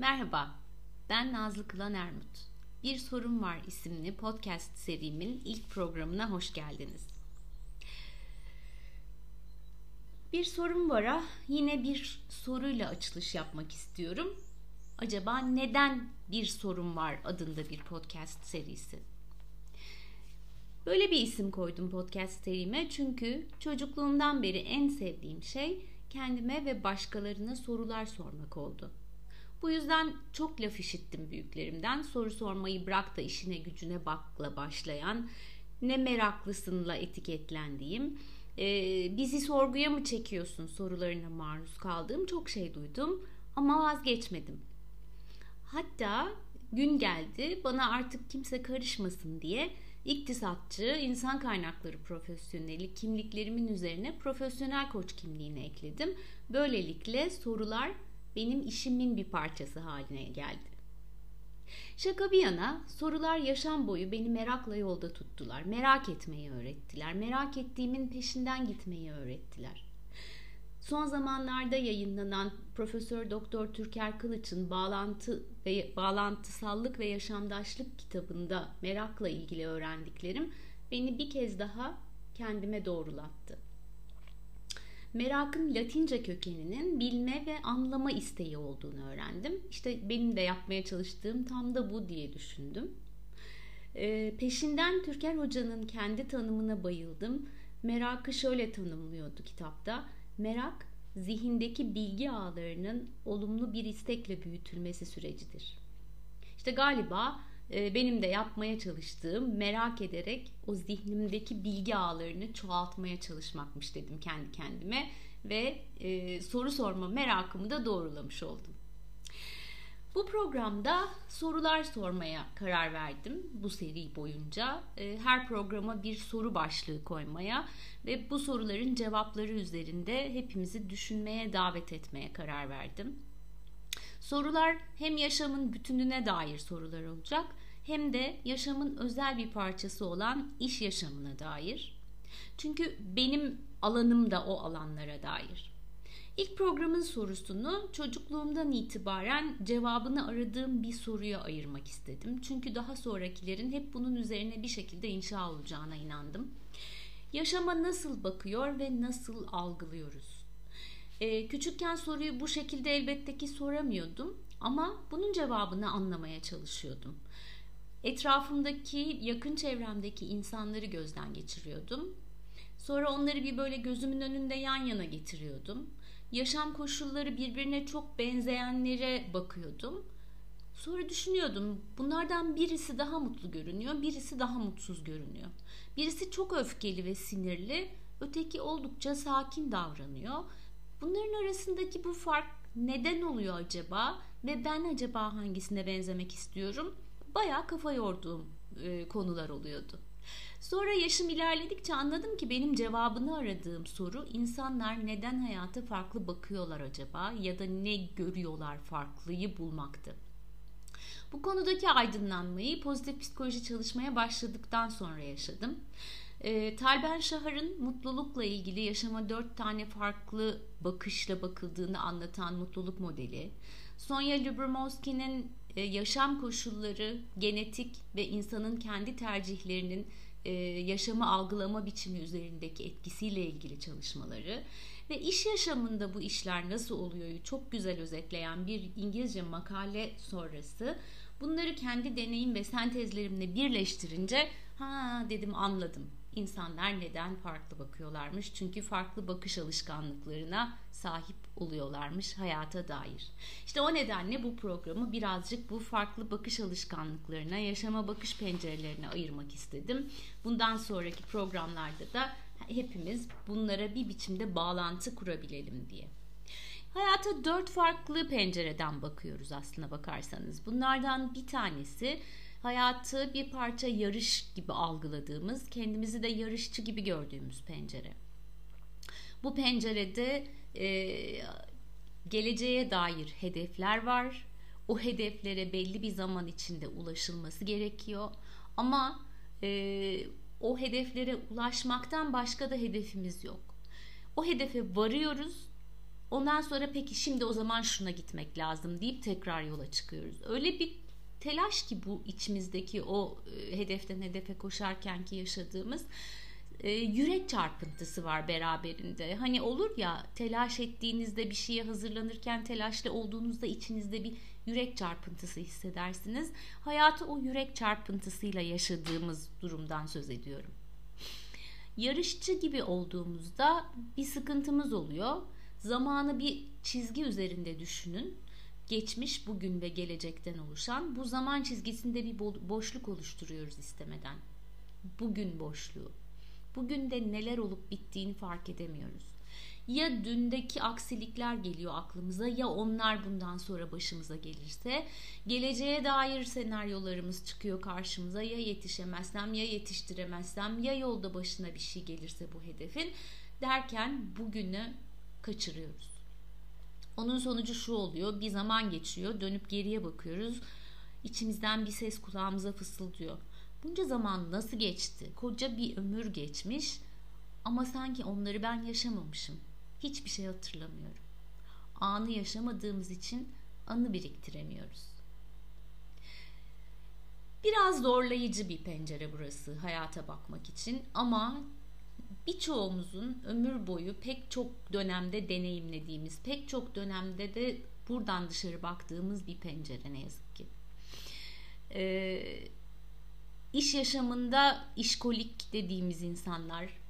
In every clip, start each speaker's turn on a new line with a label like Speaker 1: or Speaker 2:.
Speaker 1: Merhaba, ben Nazlı Kılan Ermut. Bir Sorun Var isimli podcast serimin ilk programına hoş geldiniz. Bir sorun vara yine bir soruyla açılış yapmak istiyorum. Acaba neden bir sorun var adında bir podcast serisi? Böyle bir isim koydum podcast serime çünkü çocukluğumdan beri en sevdiğim şey kendime ve başkalarına sorular sormak oldu. Bu yüzden çok laf işittim büyüklerimden. Soru sormayı bırak da işine gücüne bakla başlayan, ne meraklısınla etiketlendiğim, e, bizi sorguya mı çekiyorsun sorularına maruz kaldığım çok şey duydum ama vazgeçmedim. Hatta gün geldi bana artık kimse karışmasın diye iktisatçı, insan kaynakları profesyoneli kimliklerimin üzerine profesyonel koç kimliğini ekledim. Böylelikle sorular benim işimin bir parçası haline geldi. Şaka bir yana sorular yaşam boyu beni merakla yolda tuttular. Merak etmeyi öğrettiler. Merak ettiğimin peşinden gitmeyi öğrettiler. Son zamanlarda yayınlanan Profesör Doktor Türker Kılıç'ın Bağlantı ve Bağlantısallık ve Yaşamdaşlık kitabında merakla ilgili öğrendiklerim beni bir kez daha kendime doğrulattı. Merakın Latince kökeninin bilme ve anlama isteği olduğunu öğrendim. İşte benim de yapmaya çalıştığım tam da bu diye düşündüm. Ee, peşinden Türker Hoca'nın kendi tanımına bayıldım. Merakı şöyle tanımlıyordu kitapta. Merak zihindeki bilgi ağlarının olumlu bir istekle büyütülmesi sürecidir. İşte galiba e, benim de yapmaya çalıştığım merak ederek o zihnimdeki bilgi ağlarını çoğaltmaya çalışmakmış dedim kendi kendime ve e, soru sorma merakımı da doğrulamış oldum. Bu programda sorular sormaya karar verdim bu seri boyunca. E, her programa bir soru başlığı koymaya ve bu soruların cevapları üzerinde hepimizi düşünmeye davet etmeye karar verdim. Sorular hem yaşamın bütününe dair sorular olacak hem de yaşamın özel bir parçası olan iş yaşamına dair. Çünkü benim alanım da o alanlara dair. İlk programın sorusunu çocukluğumdan itibaren cevabını aradığım bir soruya ayırmak istedim. Çünkü daha sonrakilerin hep bunun üzerine bir şekilde inşa olacağına inandım. Yaşama nasıl bakıyor ve nasıl algılıyoruz? Ee, küçükken soruyu bu şekilde elbette ki soramıyordum ama bunun cevabını anlamaya çalışıyordum. Etrafımdaki, yakın çevremdeki insanları gözden geçiriyordum. Sonra onları bir böyle gözümün önünde yan yana getiriyordum. Yaşam koşulları birbirine çok benzeyenlere bakıyordum. Sonra düşünüyordum bunlardan birisi daha mutlu görünüyor, birisi daha mutsuz görünüyor. Birisi çok öfkeli ve sinirli, öteki oldukça sakin davranıyor. Bunların arasındaki bu fark neden oluyor acaba ve ben acaba hangisine benzemek istiyorum? Bayağı kafa yorduğum e, konular oluyordu. Sonra yaşım ilerledikçe anladım ki benim cevabını aradığım soru insanlar neden hayata farklı bakıyorlar acaba ya da ne görüyorlar farklıyı bulmaktı. Bu konudaki aydınlanmayı pozitif psikoloji çalışmaya başladıktan sonra yaşadım. E, Talben Şahar'ın mutlulukla ilgili yaşama dört tane farklı bakışla bakıldığını anlatan mutluluk modeli, Sonya Lyubomirsky'nin e, yaşam koşulları, genetik ve insanın kendi tercihlerinin e, yaşamı algılama biçimi üzerindeki etkisiyle ilgili çalışmaları ve iş yaşamında bu işler nasıl oluyor çok güzel özetleyen bir İngilizce makale sonrası. Bunları kendi deneyim ve sentezlerimle birleştirince ha dedim anladım insanlar neden farklı bakıyorlarmış? Çünkü farklı bakış alışkanlıklarına sahip oluyorlarmış hayata dair. İşte o nedenle bu programı birazcık bu farklı bakış alışkanlıklarına, yaşama bakış pencerelerine ayırmak istedim. Bundan sonraki programlarda da hepimiz bunlara bir biçimde bağlantı kurabilelim diye. Hayata dört farklı pencereden bakıyoruz aslına bakarsanız. Bunlardan bir tanesi hayatı bir parça yarış gibi algıladığımız, kendimizi de yarışçı gibi gördüğümüz pencere. Bu pencerede e, geleceğe dair hedefler var. O hedeflere belli bir zaman içinde ulaşılması gerekiyor. Ama e, o hedeflere ulaşmaktan başka da hedefimiz yok. O hedefe varıyoruz Ondan sonra peki şimdi o zaman şuna gitmek lazım deyip tekrar yola çıkıyoruz. Öyle bir telaş ki bu içimizdeki o e, hedeften hedefe koşarkenki yaşadığımız e, yürek çarpıntısı var beraberinde. Hani olur ya telaş ettiğinizde bir şeye hazırlanırken telaşlı olduğunuzda içinizde bir yürek çarpıntısı hissedersiniz. Hayatı o yürek çarpıntısıyla yaşadığımız durumdan söz ediyorum. Yarışçı gibi olduğumuzda bir sıkıntımız oluyor. Zamanı bir çizgi üzerinde düşünün. Geçmiş, bugün ve gelecekten oluşan bu zaman çizgisinde bir boşluk oluşturuyoruz istemeden. Bugün boşluğu. Bugün de neler olup bittiğini fark edemiyoruz. Ya dündeki aksilikler geliyor aklımıza ya onlar bundan sonra başımıza gelirse geleceğe dair senaryolarımız çıkıyor karşımıza ya yetişemezsem ya yetiştiremezsem ya yolda başına bir şey gelirse bu hedefin derken bugünü kaçırıyoruz. Onun sonucu şu oluyor. Bir zaman geçiyor. Dönüp geriye bakıyoruz. İçimizden bir ses kulağımıza fısıldıyor. Bunca zaman nasıl geçti? Koca bir ömür geçmiş ama sanki onları ben yaşamamışım. Hiçbir şey hatırlamıyorum. Anı yaşamadığımız için anı biriktiremiyoruz. Biraz zorlayıcı bir pencere burası hayata bakmak için ama birçoğumuzun ömür boyu pek çok dönemde deneyimlediğimiz, pek çok dönemde de buradan dışarı baktığımız bir pencere ne yazık ki. Ee, iş yaşamında işkolik dediğimiz insanlar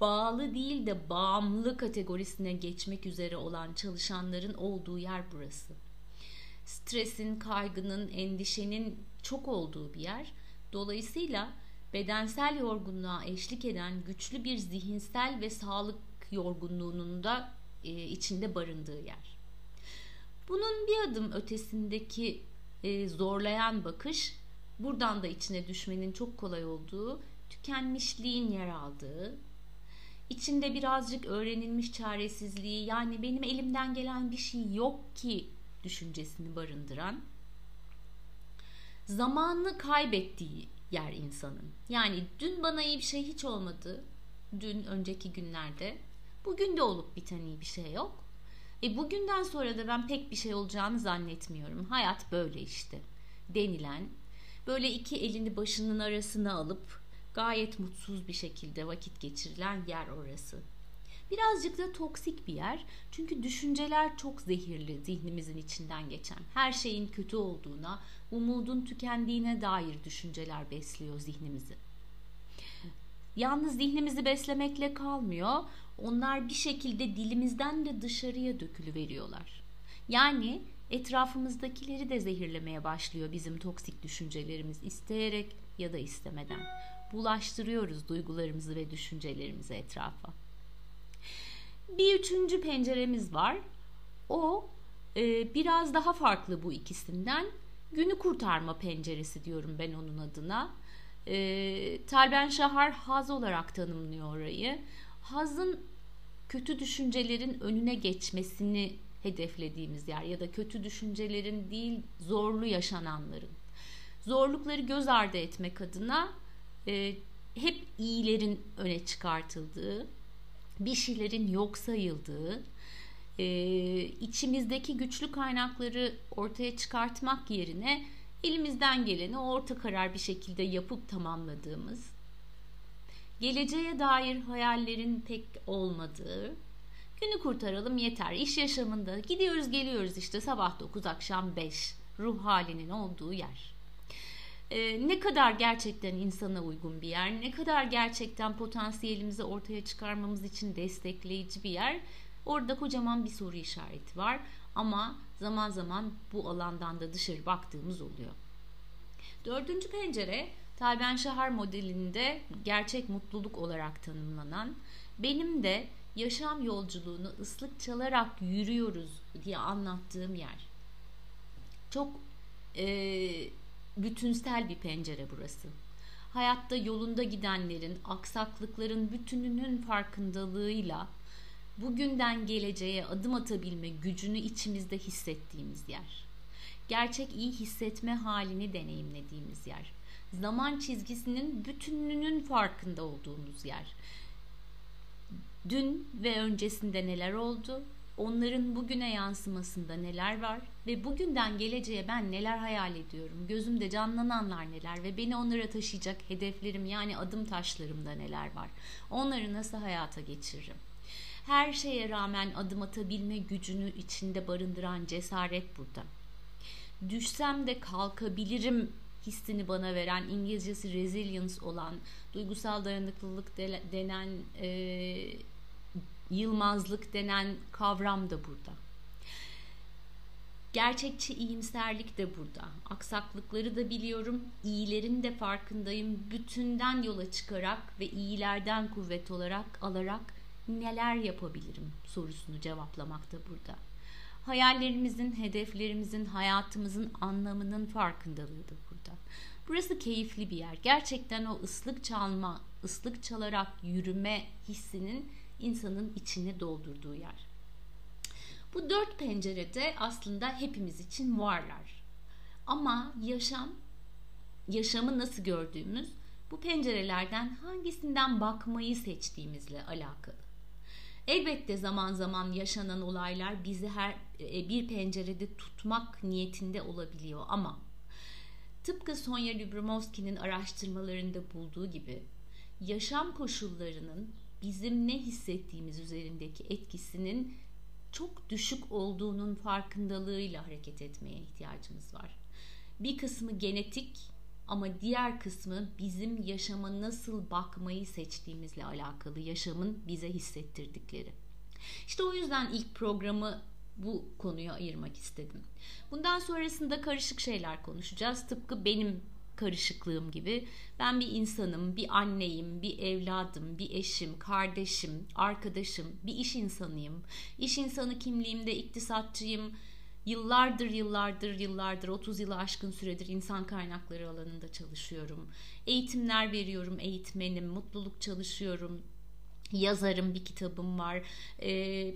Speaker 1: bağlı değil de bağımlı kategorisine geçmek üzere olan çalışanların olduğu yer burası. Stresin, kaygının, endişenin çok olduğu bir yer. Dolayısıyla bedensel yorgunluğa eşlik eden güçlü bir zihinsel ve sağlık yorgunluğunun da e, içinde barındığı yer. Bunun bir adım ötesindeki e, zorlayan bakış buradan da içine düşmenin çok kolay olduğu, tükenmişliğin yer aldığı, içinde birazcık öğrenilmiş çaresizliği yani benim elimden gelen bir şey yok ki düşüncesini barındıran, zamanını kaybettiği yer insanın. Yani dün bana iyi bir şey hiç olmadı. Dün önceki günlerde. Bugün de olup biten iyi bir şey yok. E bugünden sonra da ben pek bir şey olacağını zannetmiyorum. Hayat böyle işte. Denilen böyle iki elini başının arasına alıp gayet mutsuz bir şekilde vakit geçirilen yer orası. Birazcık da toksik bir yer. Çünkü düşünceler çok zehirli zihnimizin içinden geçen. Her şeyin kötü olduğuna, umudun tükendiğine dair düşünceler besliyor zihnimizi. Yalnız zihnimizi beslemekle kalmıyor. Onlar bir şekilde dilimizden de dışarıya dökülü veriyorlar. Yani etrafımızdakileri de zehirlemeye başlıyor bizim toksik düşüncelerimiz isteyerek ya da istemeden. Bulaştırıyoruz duygularımızı ve düşüncelerimizi etrafa. Bir üçüncü penceremiz var. O e, biraz daha farklı bu ikisinden. Günü kurtarma penceresi diyorum ben onun adına. E, Talben Şahar haz olarak tanımlıyor orayı. Hazın kötü düşüncelerin önüne geçmesini hedeflediğimiz yer ya da kötü düşüncelerin değil zorlu yaşananların. Zorlukları göz ardı etmek adına e, hep iyilerin öne çıkartıldığı, bir şeylerin yok sayıldığı, e, içimizdeki güçlü kaynakları ortaya çıkartmak yerine elimizden geleni orta karar bir şekilde yapıp tamamladığımız, geleceğe dair hayallerin pek olmadığı, günü kurtaralım yeter. İş yaşamında gidiyoruz geliyoruz işte sabah 9 akşam 5 ruh halinin olduğu yer. Ee, ne kadar gerçekten insana uygun bir yer, ne kadar gerçekten potansiyelimizi ortaya çıkarmamız için destekleyici bir yer. Orada kocaman bir soru işareti var ama zaman zaman bu alandan da dışarı baktığımız oluyor. Dördüncü pencere Talben Şahar modelinde gerçek mutluluk olarak tanımlanan benim de yaşam yolculuğunu ıslık çalarak yürüyoruz diye anlattığım yer. Çok e, bütünsel bir pencere burası. Hayatta yolunda gidenlerin, aksaklıkların bütününün farkındalığıyla bugünden geleceğe adım atabilme gücünü içimizde hissettiğimiz yer. Gerçek iyi hissetme halini deneyimlediğimiz yer. Zaman çizgisinin bütünlüğünün farkında olduğumuz yer. Dün ve öncesinde neler oldu? Onların bugüne yansımasında neler var ve bugünden geleceğe ben neler hayal ediyorum, gözümde canlananlar neler ve beni onlara taşıyacak hedeflerim yani adım taşlarımda neler var, onları nasıl hayata geçiririm. Her şeye rağmen adım atabilme gücünü içinde barındıran cesaret burada. Düşsem de kalkabilirim hissini bana veren İngilizcesi resilience olan duygusal dayanıklılık denen e, yılmazlık denen kavram da burada. Gerçekçi iyimserlik de burada. Aksaklıkları da biliyorum, iyilerin de farkındayım. Bütünden yola çıkarak ve iyilerden kuvvet olarak alarak neler yapabilirim sorusunu cevaplamak da burada. Hayallerimizin, hedeflerimizin, hayatımızın anlamının farkındalığı da burada. Burası keyifli bir yer. Gerçekten o ıslık çalma, ıslık çalarak yürüme hissinin insanın içini doldurduğu yer. Bu dört pencerede aslında hepimiz için varlar. Ama yaşam, yaşamı nasıl gördüğümüz bu pencerelerden hangisinden bakmayı seçtiğimizle alakalı. Elbette zaman zaman yaşanan olaylar bizi her e, bir pencerede tutmak niyetinde olabiliyor ama tıpkı Sonya Lyubomirsky'nin araştırmalarında bulduğu gibi yaşam koşullarının bizim ne hissettiğimiz üzerindeki etkisinin çok düşük olduğunun farkındalığıyla hareket etmeye ihtiyacımız var. Bir kısmı genetik ama diğer kısmı bizim yaşama nasıl bakmayı seçtiğimizle alakalı yaşamın bize hissettirdikleri. İşte o yüzden ilk programı bu konuya ayırmak istedim. Bundan sonrasında karışık şeyler konuşacağız. Tıpkı benim karışıklığım gibi. Ben bir insanım, bir anneyim, bir evladım, bir eşim, kardeşim, arkadaşım, bir iş insanıyım. İş insanı kimliğimde iktisatçıyım. Yıllardır, yıllardır, yıllardır, 30 yılı aşkın süredir insan kaynakları alanında çalışıyorum. Eğitimler veriyorum, eğitmenim, mutluluk çalışıyorum, yazarım, bir kitabım var. E,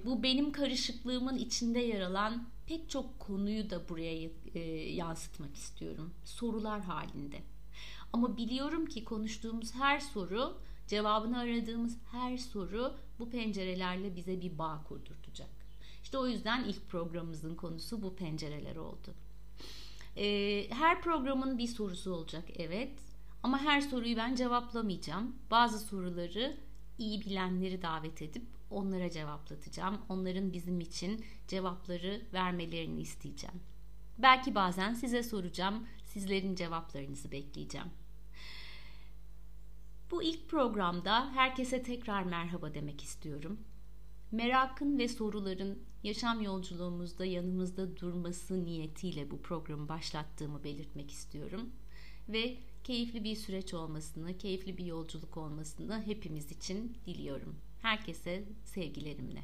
Speaker 1: bu benim karışıklığımın içinde yer alan pek çok konuyu da buraya e, yansıtmak istiyorum. Sorular halinde. Ama biliyorum ki konuştuğumuz her soru, cevabını aradığımız her soru bu pencerelerle bize bir bağ kurdurtacak. İşte o yüzden ilk programımızın konusu bu pencereler oldu. E, her programın bir sorusu olacak evet. Ama her soruyu ben cevaplamayacağım. Bazı soruları iyi bilenleri davet edip onlara cevaplatacağım. Onların bizim için cevapları vermelerini isteyeceğim. Belki bazen size soracağım, sizlerin cevaplarınızı bekleyeceğim. Bu ilk programda herkese tekrar merhaba demek istiyorum. Merakın ve soruların yaşam yolculuğumuzda yanımızda durması niyetiyle bu programı başlattığımı belirtmek istiyorum. Ve keyifli bir süreç olmasını, keyifli bir yolculuk olmasını hepimiz için diliyorum. Herkese sevgilerimle.